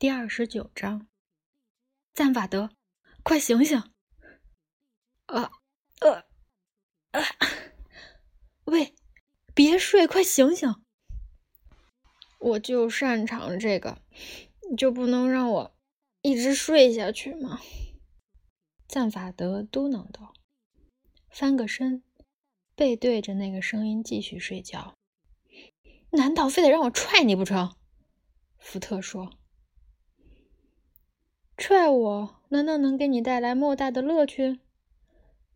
第二十九章，赞法德，快醒醒！啊，呃，啊，喂，别睡，快醒醒！我就擅长这个，你就不能让我一直睡下去吗？赞法德嘟囔道，翻个身，背对着那个声音继续睡觉。难道非得让我踹你不成？福特说。踹我难道能给你带来莫大的乐趣？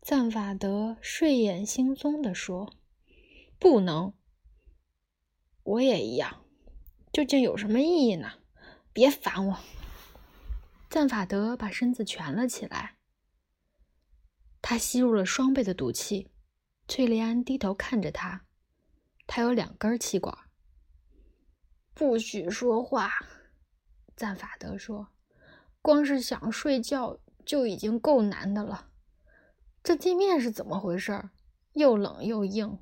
赞法德睡眼惺忪地说：“不能，我也一样。究竟有什么意义呢？别烦我。”赞法德把身子蜷了起来，他吸入了双倍的毒气。翠莉安低头看着他，他有两根气管。不许说话，赞法德说。光是想睡觉就已经够难的了，这地面是怎么回事？又冷又硬，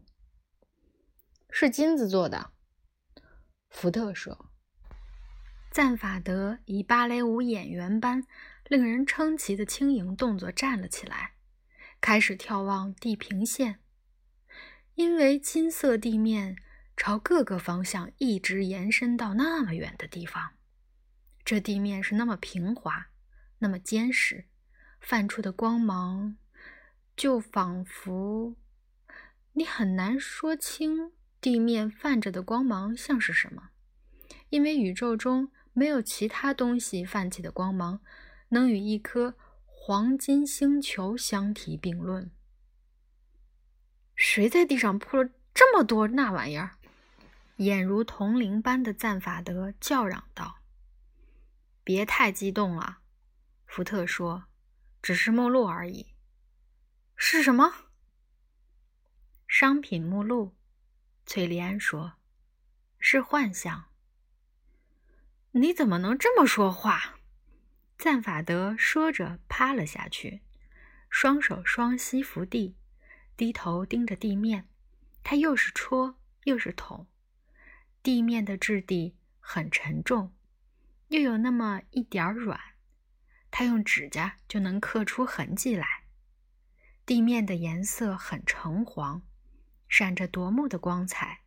是金子做的。福特说。赞法德以芭蕾舞演员般令人称奇的轻盈动作站了起来，开始眺望地平线，因为金色地面朝各个方向一直延伸到那么远的地方。这地面是那么平滑，那么坚实，泛出的光芒就仿佛你很难说清地面泛着的光芒像是什么，因为宇宙中没有其他东西泛起的光芒能与一颗黄金星球相提并论。谁在地上铺了这么多那玩意儿？眼如铜铃般的赞法德叫嚷道。别太激动了，福特说：“只是目录而已。”是什么？商品目录。崔利安说：“是幻象。”你怎么能这么说话？赞法德说着，趴了下去，双手双膝伏地，低头盯着地面。他又是戳又是捅，地面的质地很沉重。又有那么一点软，他用指甲就能刻出痕迹来。地面的颜色很橙黄，闪着夺目的光彩。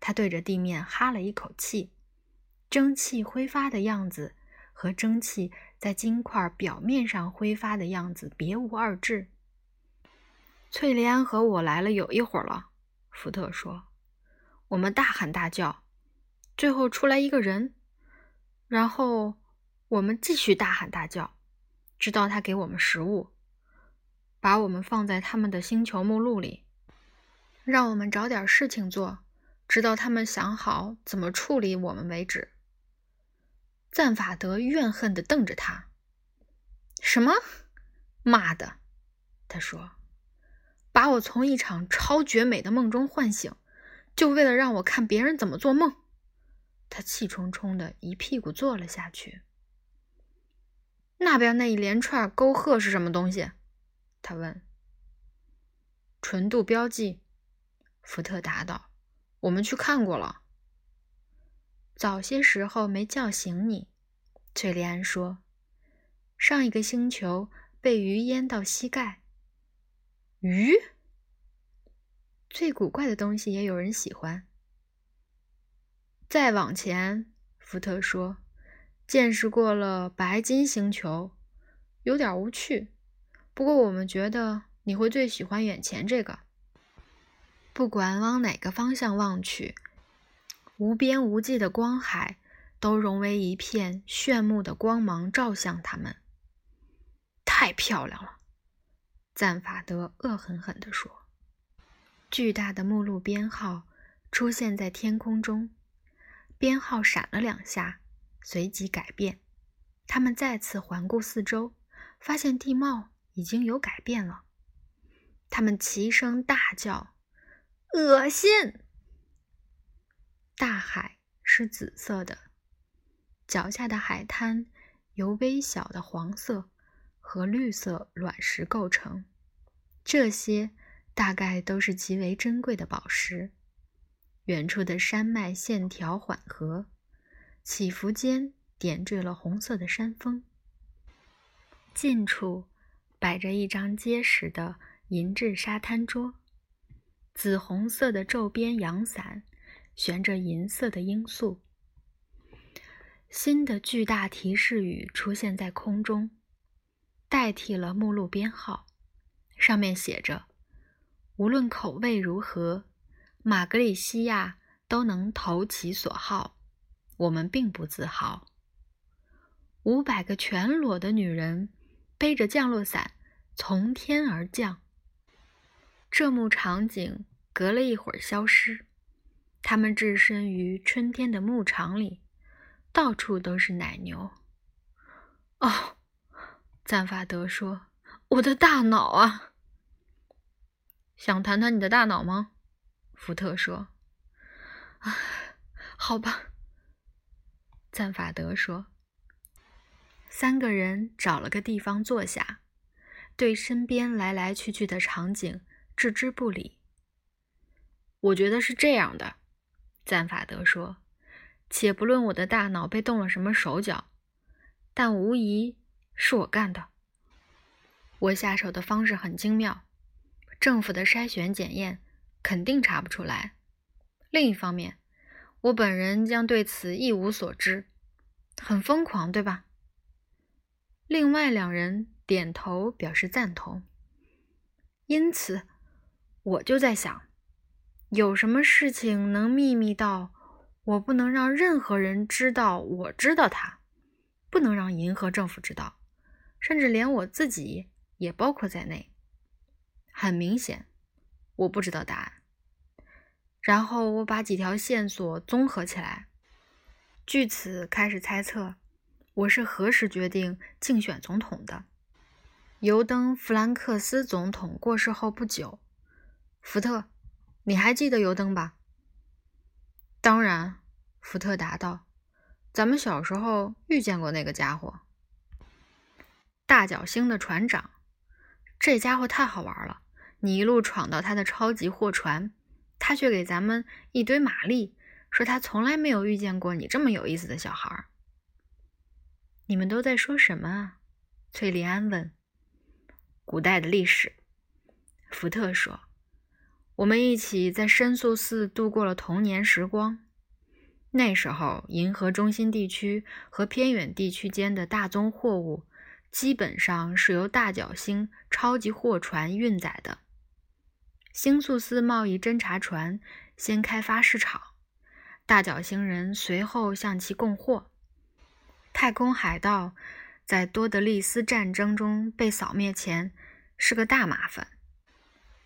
他对着地面哈了一口气，蒸汽挥发的样子和蒸汽在金块表面上挥发的样子别无二致。翠莲和我来了有一会儿了，福特说：“我们大喊大叫，最后出来一个人。”然后我们继续大喊大叫，直到他给我们食物，把我们放在他们的星球目录里，让我们找点事情做，直到他们想好怎么处理我们为止。赞法德怨恨地瞪着他：“什么？妈的！”他说：“把我从一场超绝美的梦中唤醒，就为了让我看别人怎么做梦。”他气冲冲的一屁股坐了下去。那边那一连串沟壑是什么东西？他问。纯度标记，福特答道：“我们去看过了。”早些时候没叫醒你，翠莉安说：“上一个星球被鱼淹到膝盖。”鱼？最古怪的东西也有人喜欢。再往前，福特说：“见识过了白金星球，有点无趣。不过我们觉得你会最喜欢眼前这个。不管往哪个方向望去，无边无际的光海都融为一片，炫目的光芒照向他们。太漂亮了！”赞法德恶狠狠地说。巨大的目录编号出现在天空中。编号闪了两下，随即改变。他们再次环顾四周，发现地貌已经有改变了。他们齐声大叫：“恶心！”大海是紫色的，脚下的海滩由微小的黄色和绿色卵石构成，这些大概都是极为珍贵的宝石。远处的山脉线条缓和，起伏间点缀了红色的山峰。近处摆着一张结实的银质沙滩桌，紫红色的皱边阳伞悬着银色的罂粟。新的巨大提示语出现在空中，代替了目录编号，上面写着：“无论口味如何，玛格里西亚都能投其所好。我们并不自豪。”五百个全裸的女人。背着降落伞从天而降，这幕场景隔了一会儿消失。他们置身于春天的牧场里，到处都是奶牛。哦，赞法德说：“我的大脑啊！”想谈谈你的大脑吗？福特说：“啊，好吧。”赞法德说。三个人找了个地方坐下，对身边来来去去的场景置之不理。我觉得是这样的，赞法德说：“且不论我的大脑被动了什么手脚，但无疑是我干的。我下手的方式很精妙，政府的筛选检验肯定查不出来。另一方面，我本人将对此一无所知。很疯狂，对吧？”另外两人点头表示赞同。因此，我就在想，有什么事情能秘密到我不能让任何人知道？我知道它，不能让银河政府知道，甚至连我自己也包括在内。很明显，我不知道答案。然后我把几条线索综合起来，据此开始猜测。我是何时决定竞选总统的？尤登·弗兰克斯总统过世后不久。福特，你还记得尤登吧？当然，福特答道：“咱们小时候遇见过那个家伙，大角星的船长。这家伙太好玩了。你一路闯到他的超级货船，他却给咱们一堆玛丽，说他从来没有遇见过你这么有意思的小孩。”你们都在说什么啊？崔利安问。古代的历史，福特说：“我们一起在申诉寺度过了童年时光。那时候，银河中心地区和偏远地区间的大宗货物基本上是由大角星超级货船运载的。星宿司贸易侦察船先开发市场，大角星人随后向其供货。”太空海盗在多德利斯战争中被扫灭前是个大麻烦。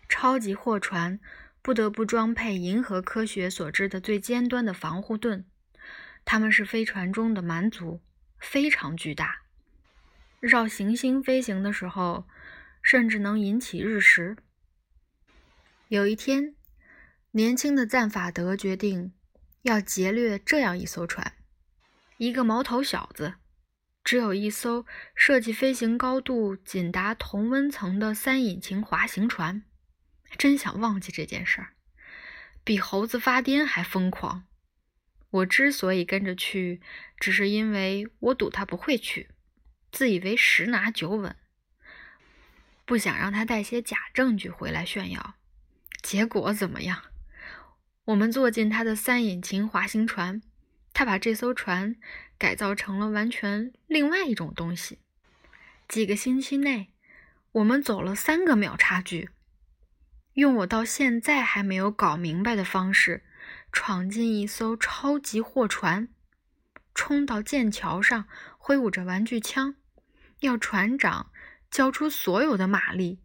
超级货船不得不装配银河科学所知的最尖端的防护盾，他们是飞船中的蛮族，非常巨大。绕行星飞行的时候，甚至能引起日食。有一天，年轻的赞法德决定要劫掠这样一艘船。一个毛头小子，只有一艘设计飞行高度仅达同温层的三引擎滑行船，真想忘记这件事儿，比猴子发癫还疯狂。我之所以跟着去，只是因为我赌他不会去，自以为十拿九稳，不想让他带些假证据回来炫耀。结果怎么样？我们坐进他的三引擎滑行船。他把这艘船改造成了完全另外一种东西。几个星期内，我们走了三个秒差距，用我到现在还没有搞明白的方式，闯进一艘超级货船，冲到剑桥上，挥舞着玩具枪，要船长交出所有的马力。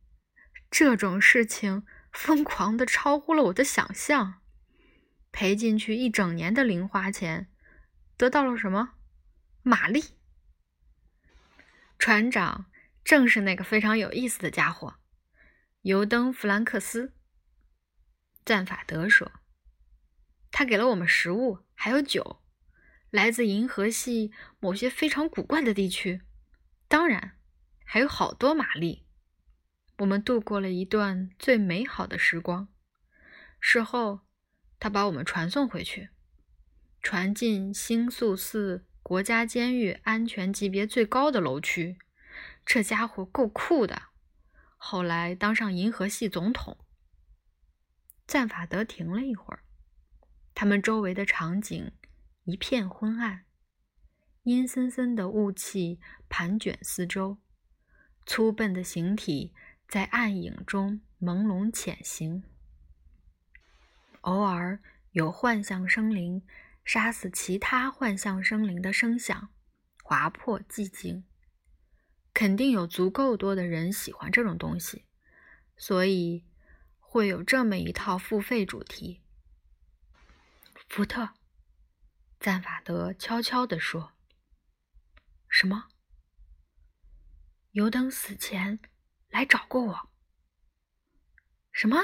这种事情疯狂的超乎了我的想象，赔进去一整年的零花钱。得到了什么？玛丽。船长正是那个非常有意思的家伙，尤登·弗兰克斯。赞法德说：“他给了我们食物，还有酒，来自银河系某些非常古怪的地区，当然还有好多玛丽。我们度过了一段最美好的时光。事后，他把我们传送回去。”传进星宿寺国家监狱安全级别最高的楼区。这家伙够酷的，后来当上银河系总统。赞法德停了一会儿，他们周围的场景一片昏暗，阴森森的雾气盘卷四周，粗笨的形体在暗影中朦胧潜行。偶尔有幻象生灵杀死其他幻象生灵的声响，划破寂静。肯定有足够多的人喜欢这种东西，所以会有这么一套付费主题。福特，赞法德悄悄地说：“什么？油灯死前来找过我？什么？”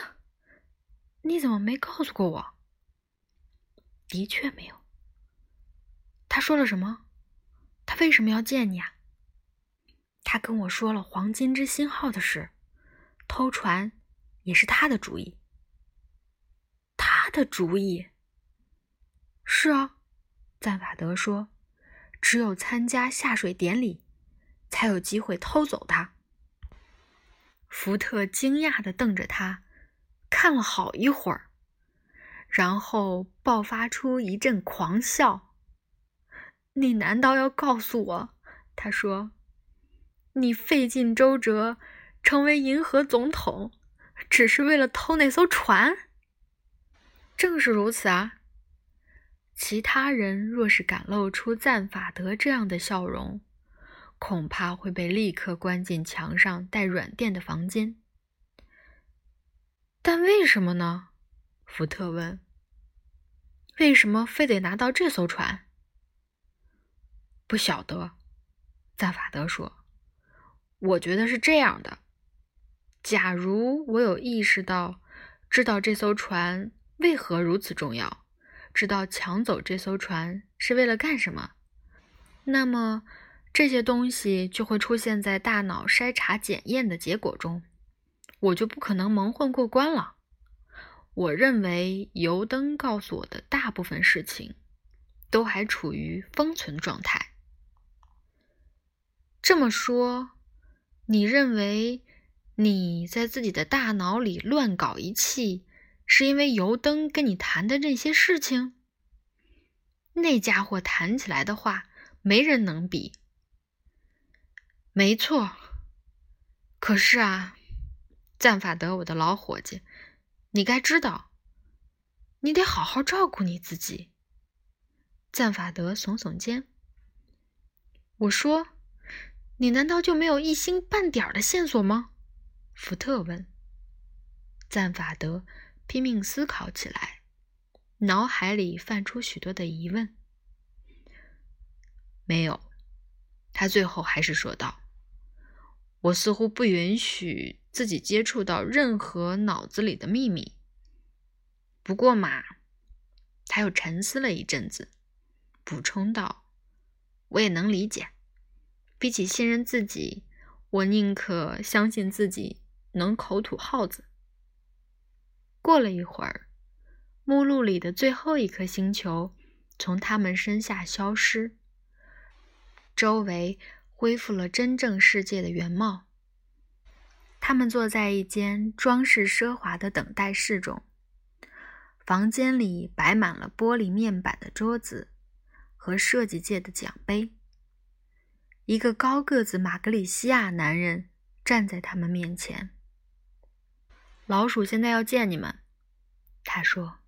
你怎么没告诉过我？的确没有。他说了什么？他为什么要见你啊？他跟我说了黄金之星号的事，偷船也是他的主意。他的主意？是啊，赞法德说，只有参加下水典礼，才有机会偷走他。福特惊讶的瞪着他。看了好一会儿，然后爆发出一阵狂笑。你难道要告诉我，他说，你费尽周折成为银河总统，只是为了偷那艘船？正是如此啊。其他人若是敢露出赞法德这样的笑容，恐怕会被立刻关进墙上带软垫的房间。但为什么呢？福特问。为什么非得拿到这艘船？不晓得，赞法德说。我觉得是这样的：假如我有意识到，知道这艘船为何如此重要，知道抢走这艘船是为了干什么，那么这些东西就会出现在大脑筛查检验的结果中。我就不可能蒙混过关了。我认为油灯告诉我的大部分事情，都还处于封存状态。这么说，你认为你在自己的大脑里乱搞一气，是因为油灯跟你谈的这些事情？那家伙谈起来的话，没人能比。没错。可是啊。赞法德，我的老伙计，你该知道，你得好好照顾你自己。赞法德耸耸肩。我说，你难道就没有一星半点的线索吗？福特问。赞法德拼命思考起来，脑海里泛出许多的疑问。没有，他最后还是说道：“我似乎不允许。”自己接触到任何脑子里的秘密。不过嘛，他又沉思了一阵子，补充道：“我也能理解，比起信任自己，我宁可相信自己能口吐耗子。”过了一会儿，目录里的最后一颗星球从他们身下消失，周围恢复了真正世界的原貌。他们坐在一间装饰奢华的等待室中，房间里摆满了玻璃面板的桌子和设计界的奖杯。一个高个子马格里西亚男人站在他们面前。老鼠现在要见你们，他说。